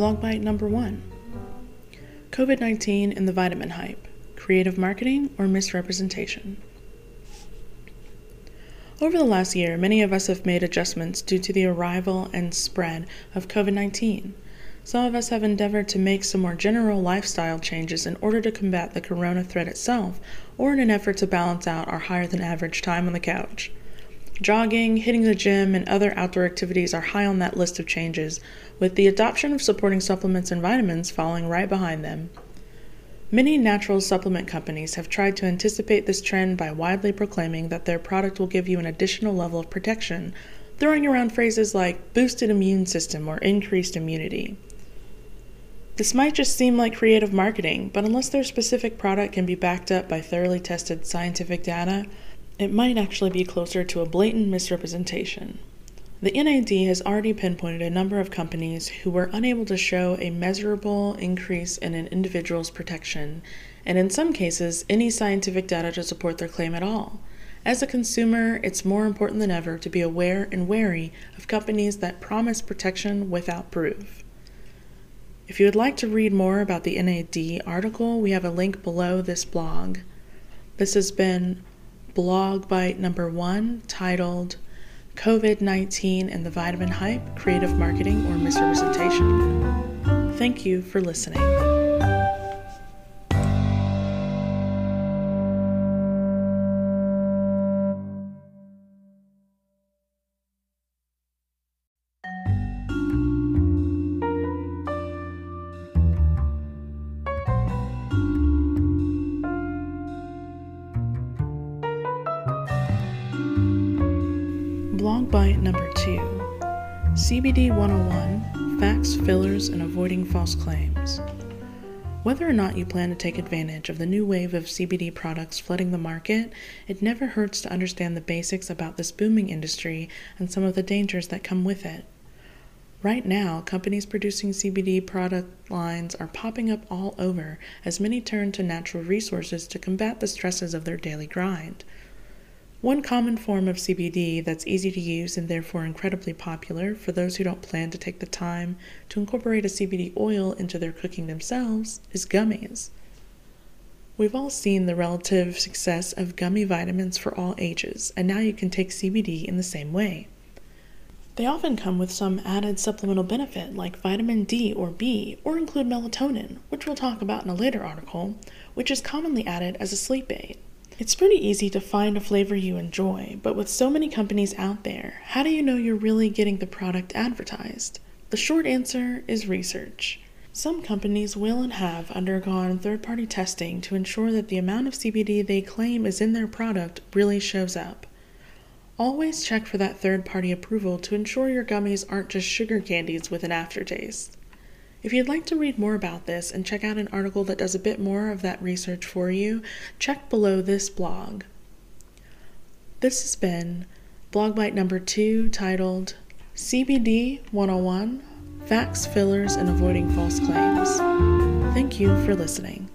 Blog Bite number one COVID 19 and the vitamin hype creative marketing or misrepresentation. Over the last year, many of us have made adjustments due to the arrival and spread of COVID 19. Some of us have endeavored to make some more general lifestyle changes in order to combat the corona threat itself, or in an effort to balance out our higher than average time on the couch. Jogging, hitting the gym, and other outdoor activities are high on that list of changes, with the adoption of supporting supplements and vitamins following right behind them. Many natural supplement companies have tried to anticipate this trend by widely proclaiming that their product will give you an additional level of protection, throwing around phrases like boosted immune system or increased immunity. This might just seem like creative marketing, but unless their specific product can be backed up by thoroughly tested scientific data, it might actually be closer to a blatant misrepresentation. The NAD has already pinpointed a number of companies who were unable to show a measurable increase in an individual's protection, and in some cases, any scientific data to support their claim at all. As a consumer, it's more important than ever to be aware and wary of companies that promise protection without proof. If you would like to read more about the NAD article, we have a link below this blog. This has been blog bite number one titled COVID 19 and the Vitamin Hype Creative Marketing or Misrepresentation. Thank you for listening. Bite number two CBD 101 Facts, Fillers, and Avoiding False Claims. Whether or not you plan to take advantage of the new wave of CBD products flooding the market, it never hurts to understand the basics about this booming industry and some of the dangers that come with it. Right now, companies producing CBD product lines are popping up all over as many turn to natural resources to combat the stresses of their daily grind. One common form of CBD that's easy to use and therefore incredibly popular for those who don't plan to take the time to incorporate a CBD oil into their cooking themselves is gummies. We've all seen the relative success of gummy vitamins for all ages, and now you can take CBD in the same way. They often come with some added supplemental benefit like vitamin D or B, or include melatonin, which we'll talk about in a later article, which is commonly added as a sleep aid. It's pretty easy to find a flavor you enjoy, but with so many companies out there, how do you know you're really getting the product advertised? The short answer is research. Some companies will and have undergone third party testing to ensure that the amount of CBD they claim is in their product really shows up. Always check for that third party approval to ensure your gummies aren't just sugar candies with an aftertaste. If you'd like to read more about this and check out an article that does a bit more of that research for you, check below this blog. This has been blog bite number two titled CBD 101 Facts, Fillers, and Avoiding False Claims. Thank you for listening.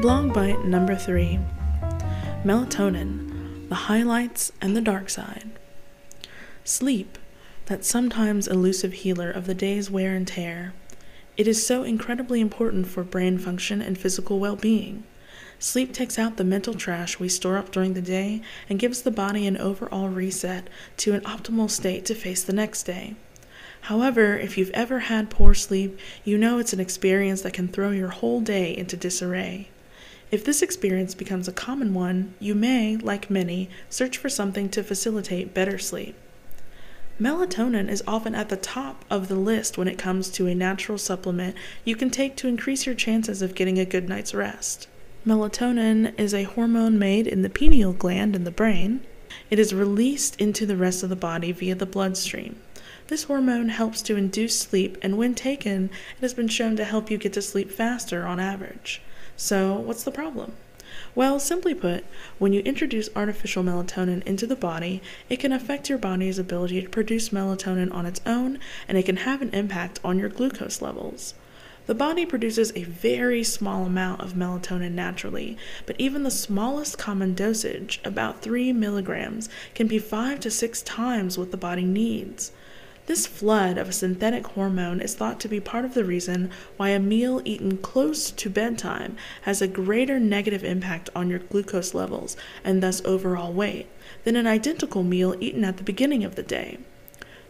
Blog Bite number three Melatonin, the highlights and the dark side. Sleep, that sometimes elusive healer of the day's wear and tear. It is so incredibly important for brain function and physical well being. Sleep takes out the mental trash we store up during the day and gives the body an overall reset to an optimal state to face the next day. However, if you've ever had poor sleep, you know it's an experience that can throw your whole day into disarray. If this experience becomes a common one, you may, like many, search for something to facilitate better sleep. Melatonin is often at the top of the list when it comes to a natural supplement you can take to increase your chances of getting a good night's rest. Melatonin is a hormone made in the pineal gland in the brain. It is released into the rest of the body via the bloodstream. This hormone helps to induce sleep, and when taken, it has been shown to help you get to sleep faster on average. So, what's the problem? Well, simply put, when you introduce artificial melatonin into the body, it can affect your body's ability to produce melatonin on its own, and it can have an impact on your glucose levels. The body produces a very small amount of melatonin naturally, but even the smallest common dosage, about 3 milligrams, can be 5 to 6 times what the body needs. This flood of a synthetic hormone is thought to be part of the reason why a meal eaten close to bedtime has a greater negative impact on your glucose levels and thus overall weight than an identical meal eaten at the beginning of the day.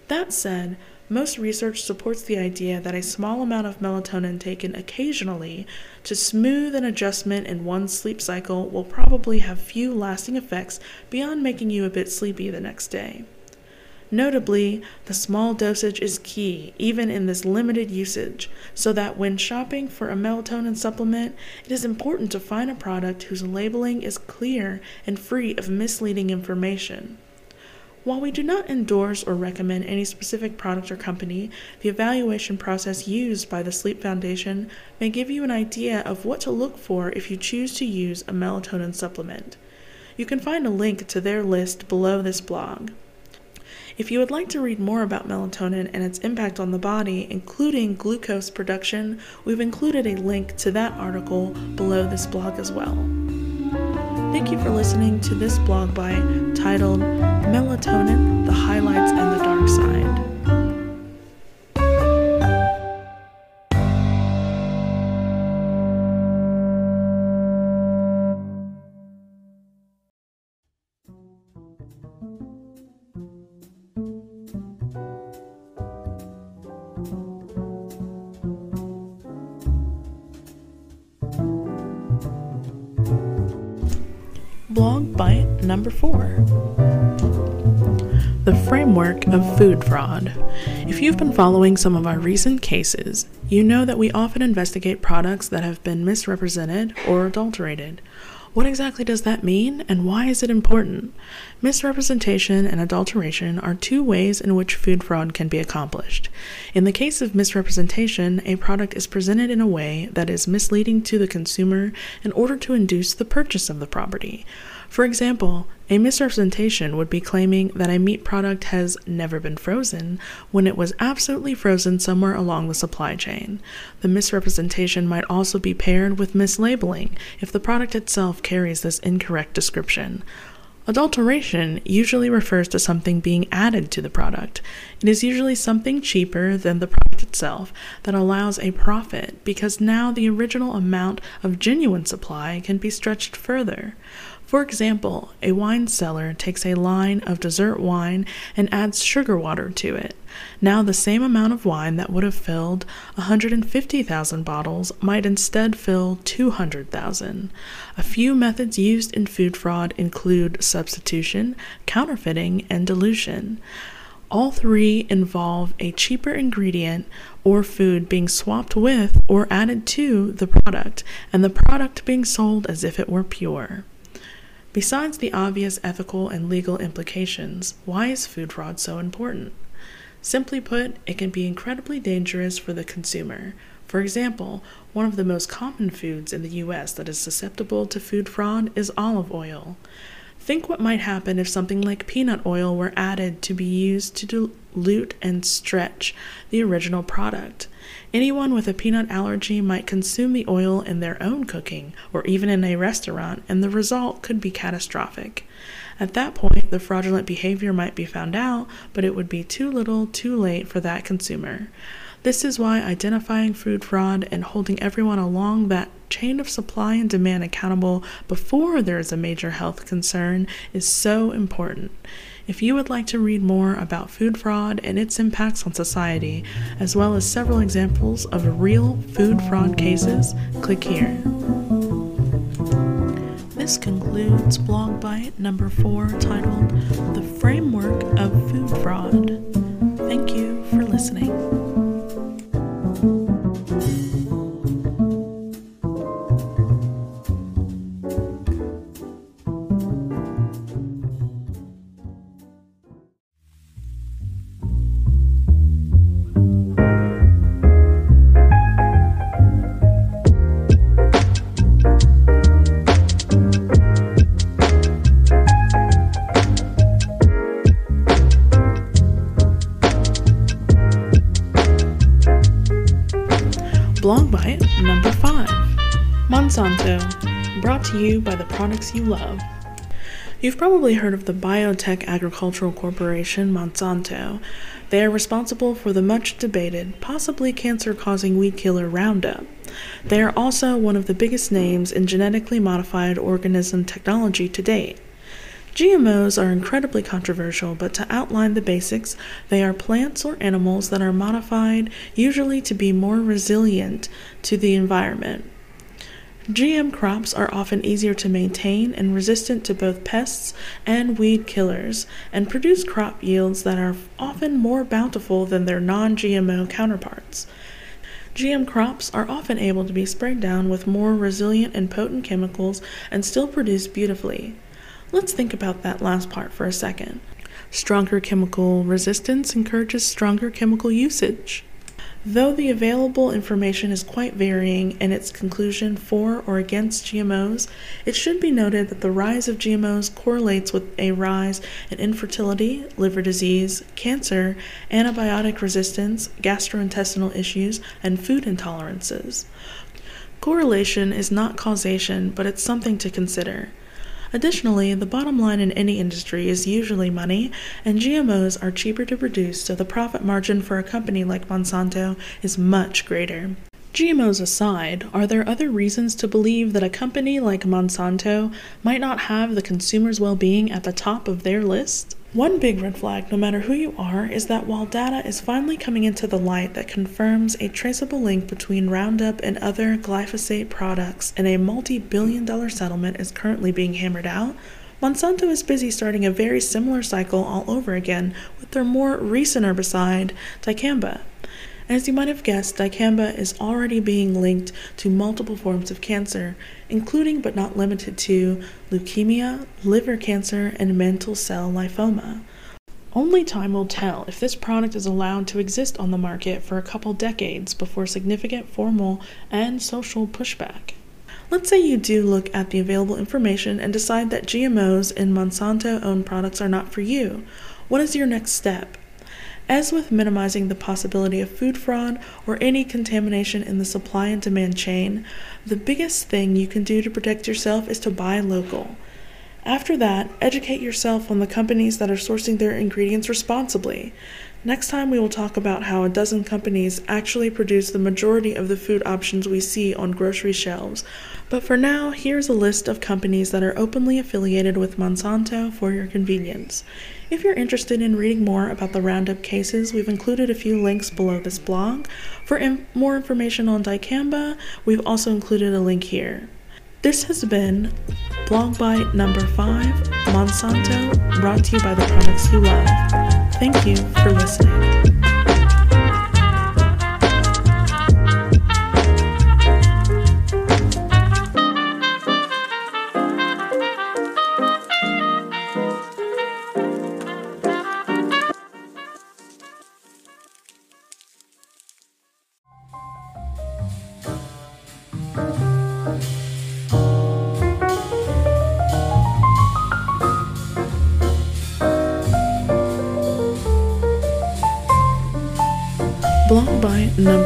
That said, most research supports the idea that a small amount of melatonin taken occasionally to smooth an adjustment in one's sleep cycle will probably have few lasting effects beyond making you a bit sleepy the next day. Notably, the small dosage is key, even in this limited usage, so that when shopping for a melatonin supplement, it is important to find a product whose labeling is clear and free of misleading information. While we do not endorse or recommend any specific product or company, the evaluation process used by the Sleep Foundation may give you an idea of what to look for if you choose to use a melatonin supplement. You can find a link to their list below this blog. If you would like to read more about melatonin and its impact on the body, including glucose production, we've included a link to that article below this blog as well. Thank you for listening to this blog by titled Melatonin, the Highlights and the Dark Side. Number four The framework of food fraud. If you've been following some of our recent cases, you know that we often investigate products that have been misrepresented or adulterated. What exactly does that mean, and why is it important? Misrepresentation and adulteration are two ways in which food fraud can be accomplished. In the case of misrepresentation, a product is presented in a way that is misleading to the consumer in order to induce the purchase of the property. For example, a misrepresentation would be claiming that a meat product has never been frozen when it was absolutely frozen somewhere along the supply chain. The misrepresentation might also be paired with mislabeling if the product itself carries this incorrect description. Adulteration usually refers to something being added to the product. It is usually something cheaper than the product itself that allows a profit because now the original amount of genuine supply can be stretched further. For example, a wine seller takes a line of dessert wine and adds sugar water to it. Now, the same amount of wine that would have filled 150,000 bottles might instead fill 200,000. A few methods used in food fraud include substitution, counterfeiting, and dilution. All three involve a cheaper ingredient or food being swapped with or added to the product, and the product being sold as if it were pure. Besides the obvious ethical and legal implications, why is food fraud so important? Simply put, it can be incredibly dangerous for the consumer. For example, one of the most common foods in the US that is susceptible to food fraud is olive oil. Think what might happen if something like peanut oil were added to be used to dilute and stretch the original product. Anyone with a peanut allergy might consume the oil in their own cooking or even in a restaurant, and the result could be catastrophic. At that point, the fraudulent behavior might be found out, but it would be too little, too late for that consumer. This is why identifying food fraud and holding everyone along that chain of supply and demand accountable before there is a major health concern is so important. If you would like to read more about food fraud and its impacts on society, as well as several examples of real food fraud cases, click here. This concludes Blog Bite number four titled The Framework of Food Fraud. Thank you for listening. The products you love. You've probably heard of the biotech agricultural corporation Monsanto. They are responsible for the much debated, possibly cancer causing weed killer Roundup. They are also one of the biggest names in genetically modified organism technology to date. GMOs are incredibly controversial, but to outline the basics, they are plants or animals that are modified, usually to be more resilient to the environment. GM crops are often easier to maintain and resistant to both pests and weed killers, and produce crop yields that are often more bountiful than their non GMO counterparts. GM crops are often able to be sprayed down with more resilient and potent chemicals and still produce beautifully. Let's think about that last part for a second. Stronger chemical resistance encourages stronger chemical usage. Though the available information is quite varying in its conclusion for or against GMOs, it should be noted that the rise of GMOs correlates with a rise in infertility, liver disease, cancer, antibiotic resistance, gastrointestinal issues, and food intolerances. Correlation is not causation, but it's something to consider. Additionally, the bottom line in any industry is usually money, and GMOs are cheaper to produce, so the profit margin for a company like Monsanto is much greater. GMOs aside, are there other reasons to believe that a company like Monsanto might not have the consumer's well being at the top of their list? One big red flag, no matter who you are, is that while data is finally coming into the light that confirms a traceable link between Roundup and other glyphosate products and a multi billion dollar settlement is currently being hammered out, Monsanto is busy starting a very similar cycle all over again with their more recent herbicide, dicamba. As you might have guessed, dicamba is already being linked to multiple forms of cancer, including but not limited to leukemia, liver cancer, and mantle cell lymphoma. Only time will tell if this product is allowed to exist on the market for a couple decades before significant formal and social pushback. Let's say you do look at the available information and decide that GMOs in Monsanto owned products are not for you. What is your next step? As with minimizing the possibility of food fraud or any contamination in the supply and demand chain, the biggest thing you can do to protect yourself is to buy local. After that, educate yourself on the companies that are sourcing their ingredients responsibly. Next time, we will talk about how a dozen companies actually produce the majority of the food options we see on grocery shelves. But for now, here's a list of companies that are openly affiliated with Monsanto for your convenience. If you're interested in reading more about the Roundup cases, we've included a few links below this blog. For in- more information on dicamba, we've also included a link here. This has been Blog Bite number 5 Monsanto, brought to you by the products you love. Thank you for listening.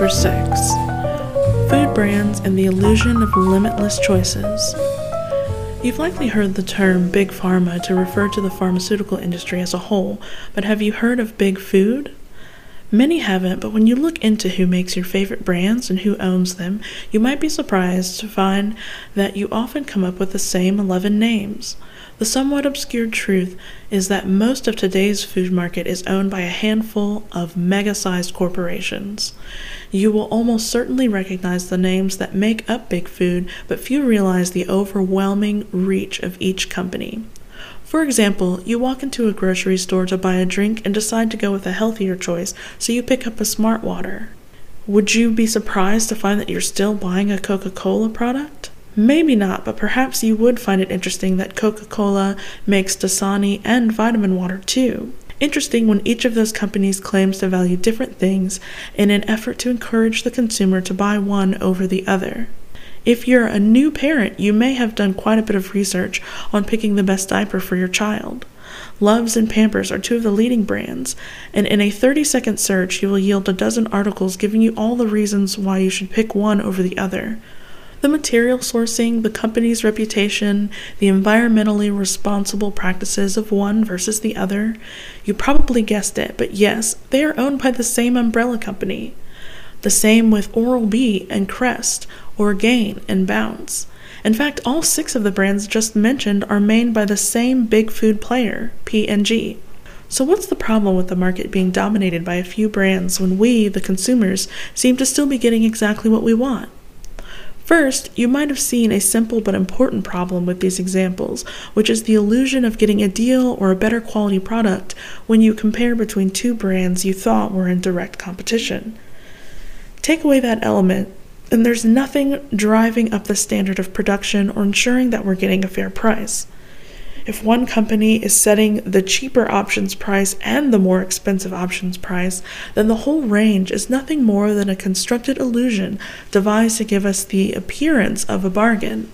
Number 6 Food Brands and the Illusion of Limitless Choices. You've likely heard the term Big Pharma to refer to the pharmaceutical industry as a whole, but have you heard of Big Food? Many haven't, but when you look into who makes your favorite brands and who owns them, you might be surprised to find that you often come up with the same 11 names. The somewhat obscure truth is that most of today's food market is owned by a handful of mega sized corporations. You will almost certainly recognize the names that make up Big Food, but few realize the overwhelming reach of each company. For example, you walk into a grocery store to buy a drink and decide to go with a healthier choice, so you pick up a smart water. Would you be surprised to find that you're still buying a Coca Cola product? Maybe not, but perhaps you would find it interesting that Coca Cola makes Dasani and vitamin water too. Interesting when each of those companies claims to value different things in an effort to encourage the consumer to buy one over the other. If you're a new parent, you may have done quite a bit of research on picking the best diaper for your child. Luvs and Pampers are two of the leading brands, and in a 30 second search, you will yield a dozen articles giving you all the reasons why you should pick one over the other. The material sourcing, the company's reputation, the environmentally responsible practices of one versus the other. You probably guessed it, but yes, they are owned by the same umbrella company. The same with Oral B and Crest, Orgain and Bounce. In fact, all six of the brands just mentioned are made by the same big food player, P&G. So what's the problem with the market being dominated by a few brands when we, the consumers, seem to still be getting exactly what we want? First, you might have seen a simple but important problem with these examples, which is the illusion of getting a deal or a better quality product when you compare between two brands you thought were in direct competition. Take away that element, and there's nothing driving up the standard of production or ensuring that we're getting a fair price. If one company is setting the cheaper options price and the more expensive options price, then the whole range is nothing more than a constructed illusion devised to give us the appearance of a bargain.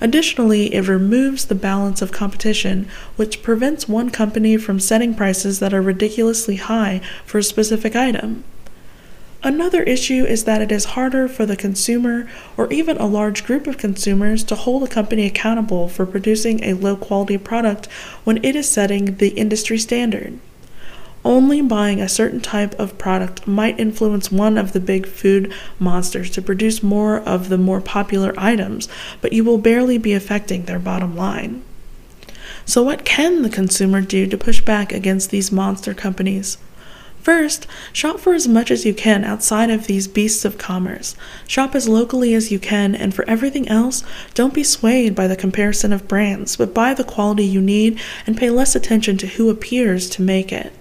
Additionally, it removes the balance of competition, which prevents one company from setting prices that are ridiculously high for a specific item. Another issue is that it is harder for the consumer or even a large group of consumers to hold a company accountable for producing a low quality product when it is setting the industry standard. Only buying a certain type of product might influence one of the big food monsters to produce more of the more popular items, but you will barely be affecting their bottom line. So, what can the consumer do to push back against these monster companies? First, shop for as much as you can outside of these beasts of commerce. Shop as locally as you can, and for everything else, don't be swayed by the comparison of brands, but buy the quality you need and pay less attention to who appears to make it.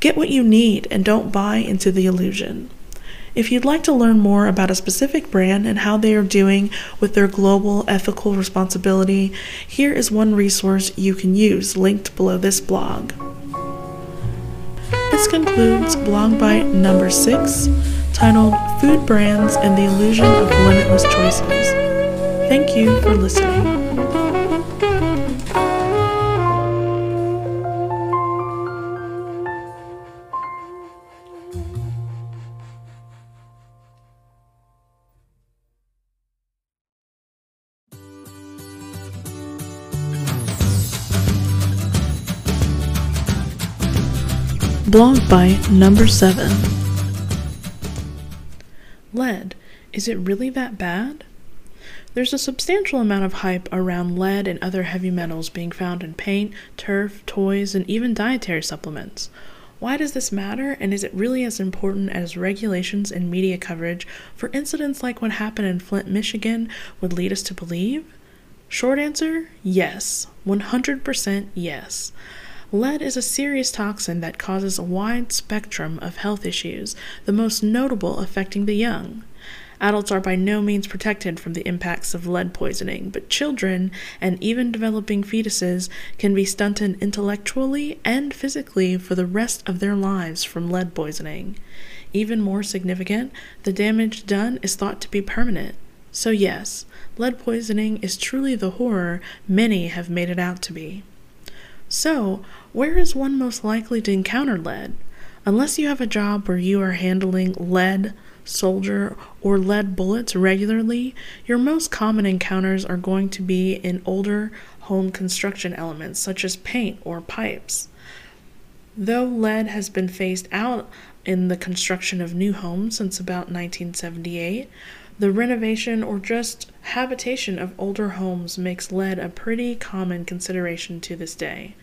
Get what you need and don't buy into the illusion. If you'd like to learn more about a specific brand and how they are doing with their global ethical responsibility, here is one resource you can use linked below this blog. This concludes blog bite number six, titled Food Brands and the Illusion of Limitless Choices. Thank you for listening. Blog bite number 7 Lead. Is it really that bad? There's a substantial amount of hype around lead and other heavy metals being found in paint, turf, toys, and even dietary supplements. Why does this matter, and is it really as important as regulations and media coverage for incidents like what happened in Flint, Michigan would lead us to believe? Short answer yes. 100% yes. Lead is a serious toxin that causes a wide spectrum of health issues, the most notable affecting the young. Adults are by no means protected from the impacts of lead poisoning, but children and even developing fetuses can be stunted intellectually and physically for the rest of their lives from lead poisoning. Even more significant, the damage done is thought to be permanent. So, yes, lead poisoning is truly the horror many have made it out to be. So, where is one most likely to encounter lead? Unless you have a job where you are handling lead, solder, or lead bullets regularly, your most common encounters are going to be in older home construction elements such as paint or pipes. Though lead has been phased out in the construction of new homes since about 1978, the renovation or just habitation of older homes makes lead a pretty common consideration to this day.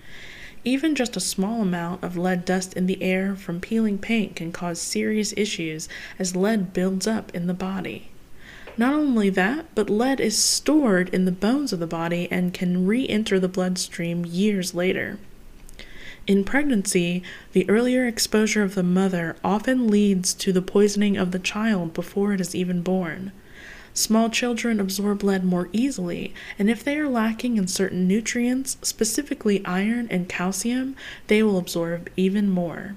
Even just a small amount of lead dust in the air from peeling paint can cause serious issues as lead builds up in the body. Not only that, but lead is stored in the bones of the body and can re enter the bloodstream years later. In pregnancy, the earlier exposure of the mother often leads to the poisoning of the child before it is even born. Small children absorb lead more easily, and if they are lacking in certain nutrients, specifically iron and calcium, they will absorb even more.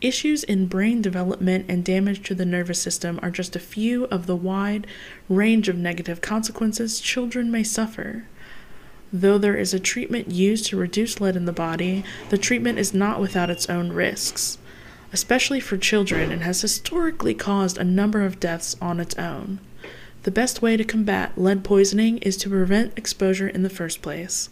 Issues in brain development and damage to the nervous system are just a few of the wide range of negative consequences children may suffer. Though there is a treatment used to reduce lead in the body, the treatment is not without its own risks, especially for children, and has historically caused a number of deaths on its own. The best way to combat lead poisoning is to prevent exposure in the first place.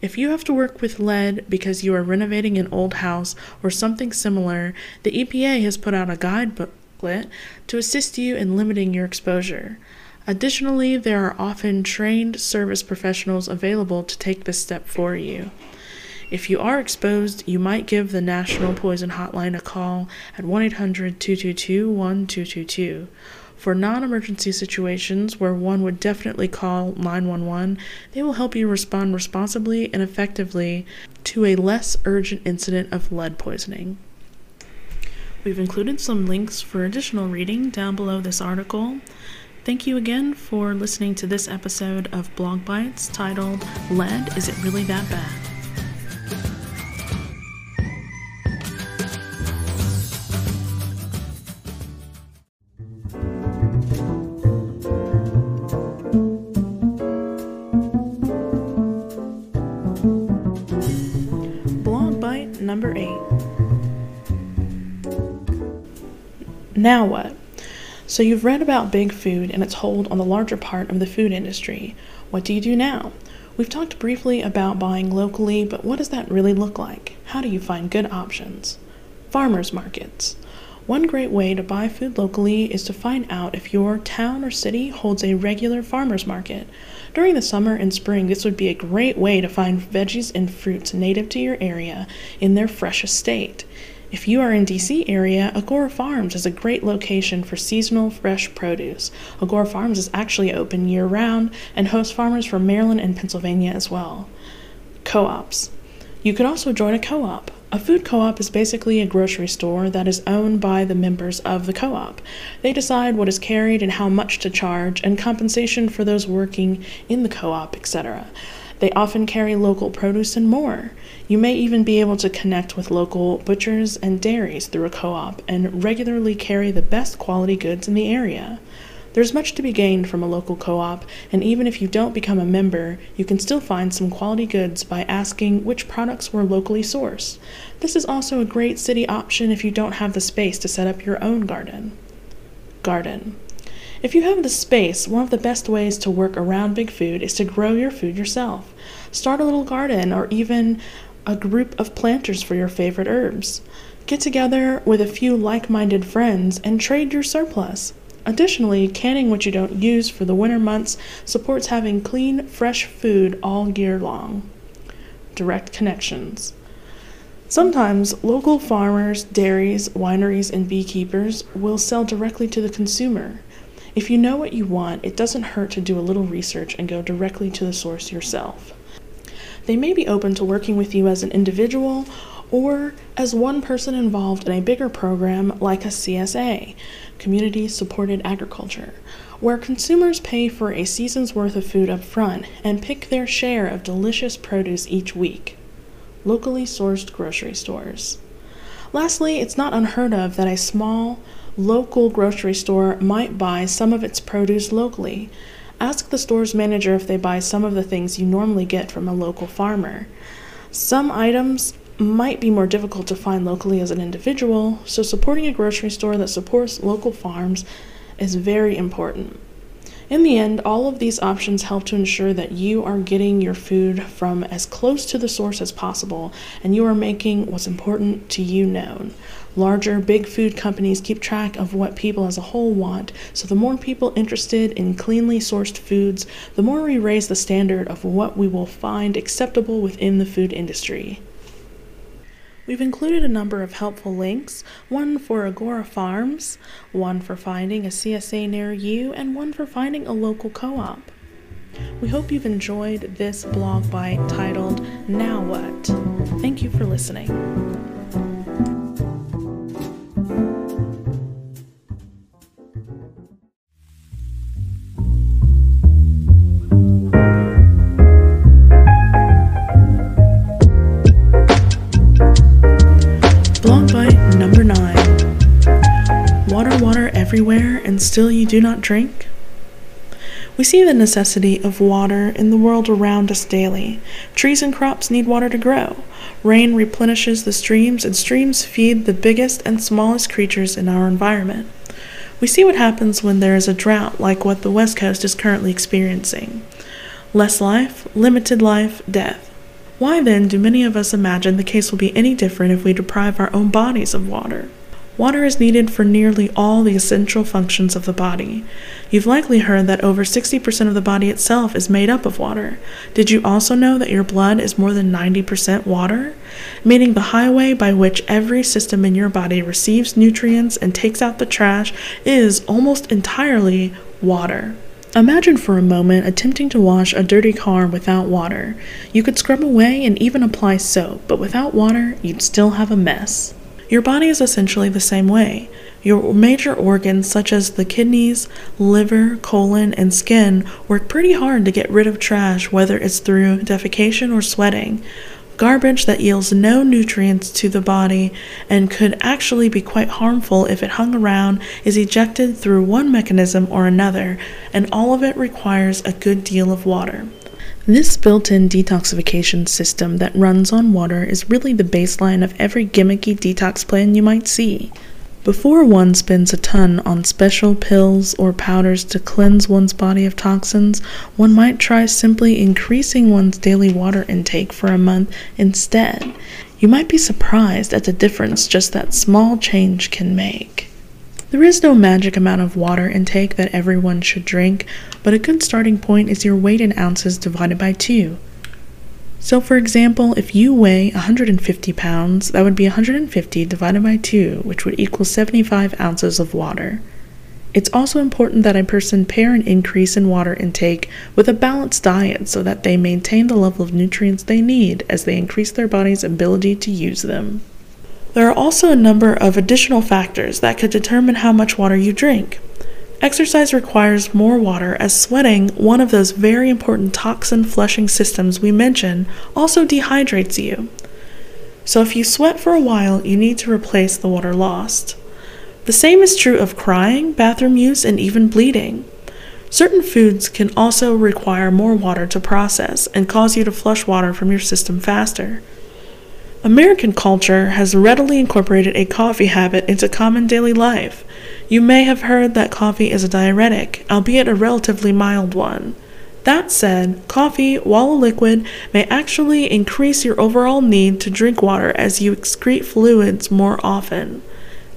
If you have to work with lead because you are renovating an old house or something similar, the EPA has put out a guide booklet to assist you in limiting your exposure. Additionally, there are often trained service professionals available to take this step for you. If you are exposed, you might give the National Poison Hotline a call at 1 800 222 1222. For non emergency situations where one would definitely call 911, they will help you respond responsibly and effectively to a less urgent incident of lead poisoning. We've included some links for additional reading down below this article. Thank you again for listening to this episode of Blog Bites titled Lead Is It Really That Bad? Now what? So you've read about big food and its hold on the larger part of the food industry. What do you do now? We've talked briefly about buying locally, but what does that really look like? How do you find good options? Farmers markets. One great way to buy food locally is to find out if your town or city holds a regular farmers market. During the summer and spring, this would be a great way to find veggies and fruits native to your area in their freshest state. If you are in DC area, Agora Farms is a great location for seasonal fresh produce. Agora Farms is actually open year round and hosts farmers from Maryland and Pennsylvania as well. Co-ops. You could also join a co-op. A food co op is basically a grocery store that is owned by the members of the co op. They decide what is carried and how much to charge, and compensation for those working in the co op, etc. They often carry local produce and more. You may even be able to connect with local butchers and dairies through a co op and regularly carry the best quality goods in the area. There's much to be gained from a local co op, and even if you don't become a member, you can still find some quality goods by asking which products were locally sourced. This is also a great city option if you don't have the space to set up your own garden. Garden. If you have the space, one of the best ways to work around big food is to grow your food yourself. Start a little garden or even a group of planters for your favorite herbs. Get together with a few like minded friends and trade your surplus. Additionally, canning what you don't use for the winter months supports having clean, fresh food all year long. Direct connections. Sometimes local farmers, dairies, wineries, and beekeepers will sell directly to the consumer. If you know what you want, it doesn't hurt to do a little research and go directly to the source yourself. They may be open to working with you as an individual or as one person involved in a bigger program like a CSA, Community Supported Agriculture, where consumers pay for a season's worth of food up front and pick their share of delicious produce each week. Locally sourced grocery stores. Lastly, it's not unheard of that a small, local grocery store might buy some of its produce locally. Ask the store's manager if they buy some of the things you normally get from a local farmer. Some items might be more difficult to find locally as an individual, so supporting a grocery store that supports local farms is very important. In the end, all of these options help to ensure that you are getting your food from as close to the source as possible and you are making what's important to you known. Larger, big food companies keep track of what people as a whole want, so the more people interested in cleanly sourced foods, the more we raise the standard of what we will find acceptable within the food industry. We've included a number of helpful links one for Agora Farms, one for finding a CSA near you, and one for finding a local co op. We hope you've enjoyed this blog bite titled Now What? Thank you for listening. Everywhere and still you do not drink? We see the necessity of water in the world around us daily. Trees and crops need water to grow. Rain replenishes the streams, and streams feed the biggest and smallest creatures in our environment. We see what happens when there is a drought like what the West Coast is currently experiencing. Less life, limited life, death. Why then do many of us imagine the case will be any different if we deprive our own bodies of water? Water is needed for nearly all the essential functions of the body. You've likely heard that over 60% of the body itself is made up of water. Did you also know that your blood is more than 90% water? Meaning the highway by which every system in your body receives nutrients and takes out the trash is almost entirely water. Imagine for a moment attempting to wash a dirty car without water. You could scrub away and even apply soap, but without water, you'd still have a mess. Your body is essentially the same way. Your major organs, such as the kidneys, liver, colon, and skin, work pretty hard to get rid of trash, whether it's through defecation or sweating. Garbage that yields no nutrients to the body and could actually be quite harmful if it hung around is ejected through one mechanism or another, and all of it requires a good deal of water. This built in detoxification system that runs on water is really the baseline of every gimmicky detox plan you might see. Before one spends a ton on special pills or powders to cleanse one's body of toxins, one might try simply increasing one's daily water intake for a month instead. You might be surprised at the difference just that small change can make. There is no magic amount of water intake that everyone should drink, but a good starting point is your weight in ounces divided by 2. So, for example, if you weigh 150 pounds, that would be 150 divided by 2, which would equal 75 ounces of water. It's also important that a person pair an increase in water intake with a balanced diet so that they maintain the level of nutrients they need as they increase their body's ability to use them. There are also a number of additional factors that could determine how much water you drink. Exercise requires more water, as sweating, one of those very important toxin flushing systems we mentioned, also dehydrates you. So, if you sweat for a while, you need to replace the water lost. The same is true of crying, bathroom use, and even bleeding. Certain foods can also require more water to process and cause you to flush water from your system faster. American culture has readily incorporated a coffee habit into common daily life. You may have heard that coffee is a diuretic, albeit a relatively mild one. That said, coffee, while a liquid, may actually increase your overall need to drink water as you excrete fluids more often.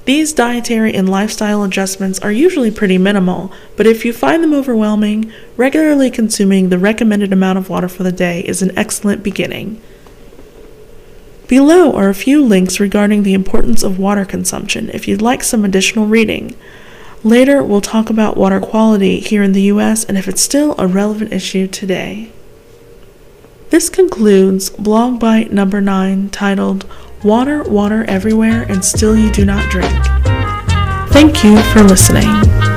These dietary and lifestyle adjustments are usually pretty minimal, but if you find them overwhelming, regularly consuming the recommended amount of water for the day is an excellent beginning. Below are a few links regarding the importance of water consumption if you'd like some additional reading. Later, we'll talk about water quality here in the US and if it's still a relevant issue today. This concludes blog bite number 9 titled Water, Water Everywhere and Still You Do Not Drink. Thank you for listening.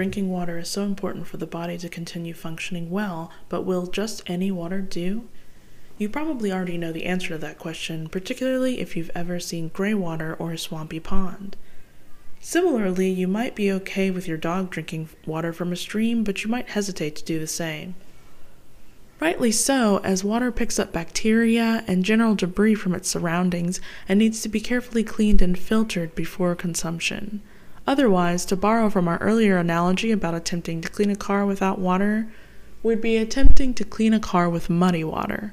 Drinking water is so important for the body to continue functioning well, but will just any water do? You probably already know the answer to that question, particularly if you've ever seen gray water or a swampy pond. Similarly, you might be okay with your dog drinking water from a stream, but you might hesitate to do the same. Rightly so, as water picks up bacteria and general debris from its surroundings and needs to be carefully cleaned and filtered before consumption. Otherwise, to borrow from our earlier analogy about attempting to clean a car without water, we'd be attempting to clean a car with muddy water.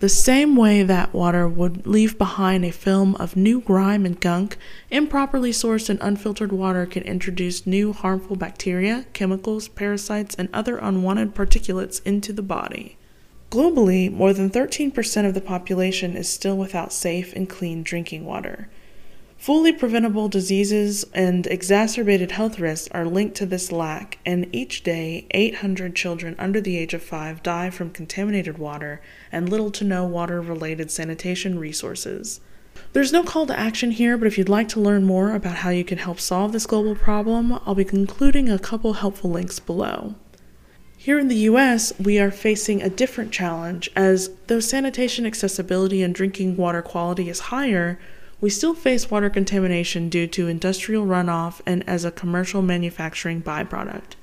The same way that water would leave behind a film of new grime and gunk, improperly sourced and unfiltered water can introduce new harmful bacteria, chemicals, parasites, and other unwanted particulates into the body. Globally, more than 13% of the population is still without safe and clean drinking water. Fully preventable diseases and exacerbated health risks are linked to this lack, and each day 800 children under the age of 5 die from contaminated water and little to no water related sanitation resources. There's no call to action here, but if you'd like to learn more about how you can help solve this global problem, I'll be including a couple helpful links below. Here in the US, we are facing a different challenge as though sanitation accessibility and drinking water quality is higher, we still face water contamination due to industrial runoff and as a commercial manufacturing byproduct.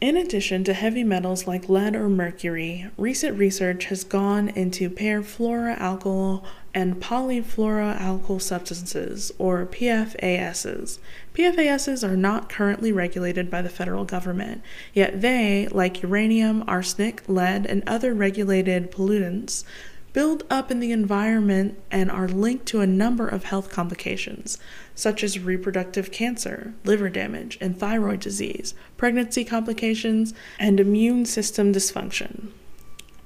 In addition to heavy metals like lead or mercury, recent research has gone into perfluoroalkyl and polyfluoroalkyl substances, or PFASs. PFASs are not currently regulated by the federal government, yet they, like uranium, arsenic, lead, and other regulated pollutants, build up in the environment and are linked to a number of health complications, such as reproductive cancer, liver damage, and thyroid disease, pregnancy complications, and immune system dysfunction.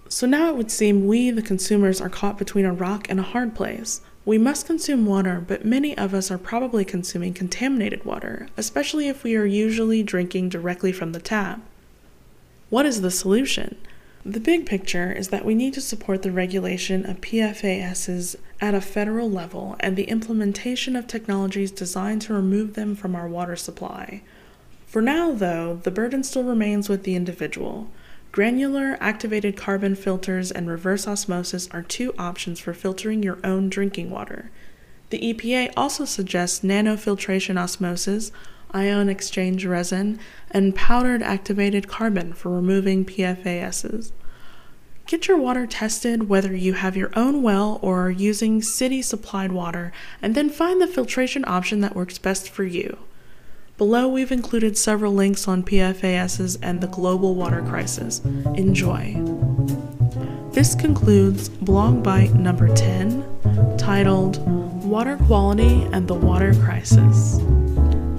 So now it would seem we, the consumers, are caught between a rock and a hard place. We must consume water, but many of us are probably consuming contaminated water, especially if we are usually drinking directly from the tap. What is the solution? The big picture is that we need to support the regulation of PFASs at a federal level and the implementation of technologies designed to remove them from our water supply. For now, though, the burden still remains with the individual. Granular activated carbon filters and reverse osmosis are two options for filtering your own drinking water. The EPA also suggests nanofiltration osmosis, ion exchange resin, and powdered activated carbon for removing PFASs. Get your water tested whether you have your own well or are using city supplied water, and then find the filtration option that works best for you. Below, we've included several links on PFASs and the global water crisis. Enjoy. This concludes blog bite number 10, titled Water Quality and the Water Crisis.